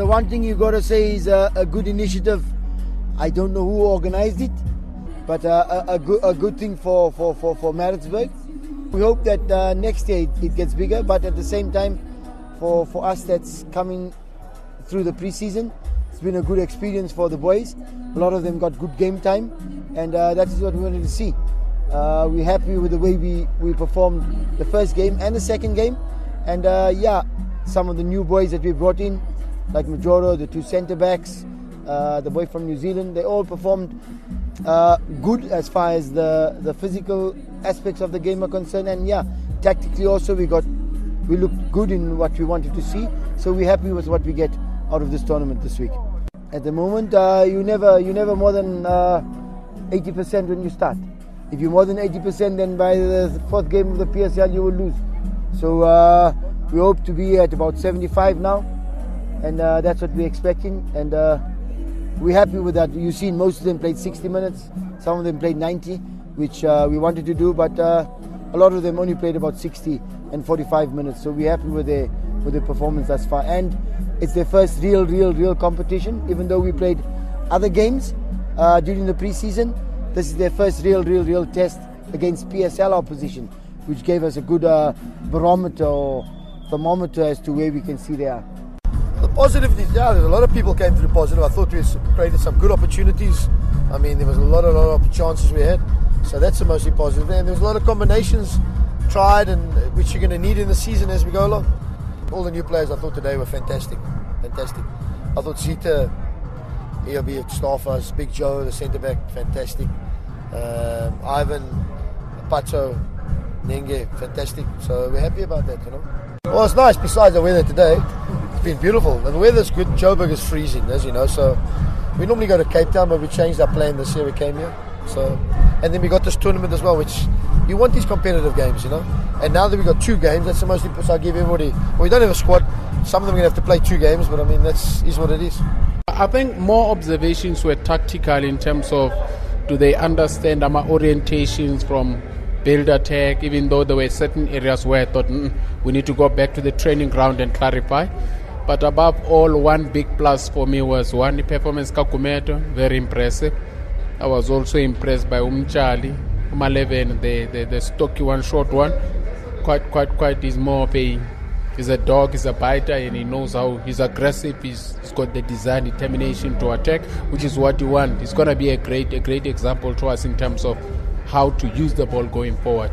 the one thing you got to say is a, a, good initiative. I don't know who organized it, but uh, a, a, good, a good thing for, for, for, for Maritzburg. We hope that uh, next year it, it, gets bigger, but at the same time, for, for us that's coming through the preseason, it's been a good experience for the boys. A lot of them got good game time, and uh, that is what we wanted to see. Uh, we're happy with the way we, we performed the first game and the second game. And uh, yeah, some of the new boys that we brought in, like Majoro, the two centre backs, uh, the boy from New Zealand, they all performed uh, good as far as the, the physical aspects of the game are concerned. And yeah, tactically also we got we looked good in what we wanted to see. So we're happy with what we get out of this tournament this week. At the moment, uh, you never you never more than 80% uh, when you start. If you're more than 80%, then by the fourth game of the PSL, you will lose. So uh, we hope to be at about 75 now, and uh, that's what we're expecting. And uh, we're happy with that. You've seen most of them played 60 minutes, some of them played 90, which uh, we wanted to do, but uh, a lot of them only played about 60 and 45 minutes. So we're happy with their with their performance thus far. And it's their first real, real, real competition. Even though we played other games uh, during the preseason, this is their first real, real, real test against PSL opposition, which gave us a good uh, barometer or thermometer as to where we can see they are. The positive yeah, there's a lot of people came through positive. I thought we created some good opportunities. I mean, there was a lot, a lot of chances we had. So that's the mostly positive. And there's a lot of combinations tried and which you're going to need in the season as we go along. All the new players I thought today were fantastic. Fantastic. I thought Zita he'll be at Staffers. Big Joe, the centre back, fantastic. Um, Ivan, Pacho, Nenge, fantastic. So we're happy about that, you know. Well, it's nice. Besides the weather today, been beautiful. And the weather's good. Joburg is freezing, as you know. So we normally go to Cape Town, but we changed our plan this year. We came here. So, and then we got this tournament as well, which you want these competitive games, you know. And now that we've got two games, that's the most important. So I give everybody. Well, we don't have a squad. Some of them are going to have to play two games, but I mean that's is what it is. I think more observations were tactical in terms of do they understand our orientations from build attack, even though there were certain areas where I thought mm, we need to go back to the training ground and clarify. But above all, one big plus for me was one performance Kakumeto, very impressive. I was also impressed by Umchali, Umaleven, the, the, the stocky one, short one. Quite, quite, quite is more of a He's a dog, he's a biter, and he knows how he's aggressive. He's, he's got the design, determination to attack, which is what you want. He's going to be a great, a great example to us in terms of how to use the ball going forward.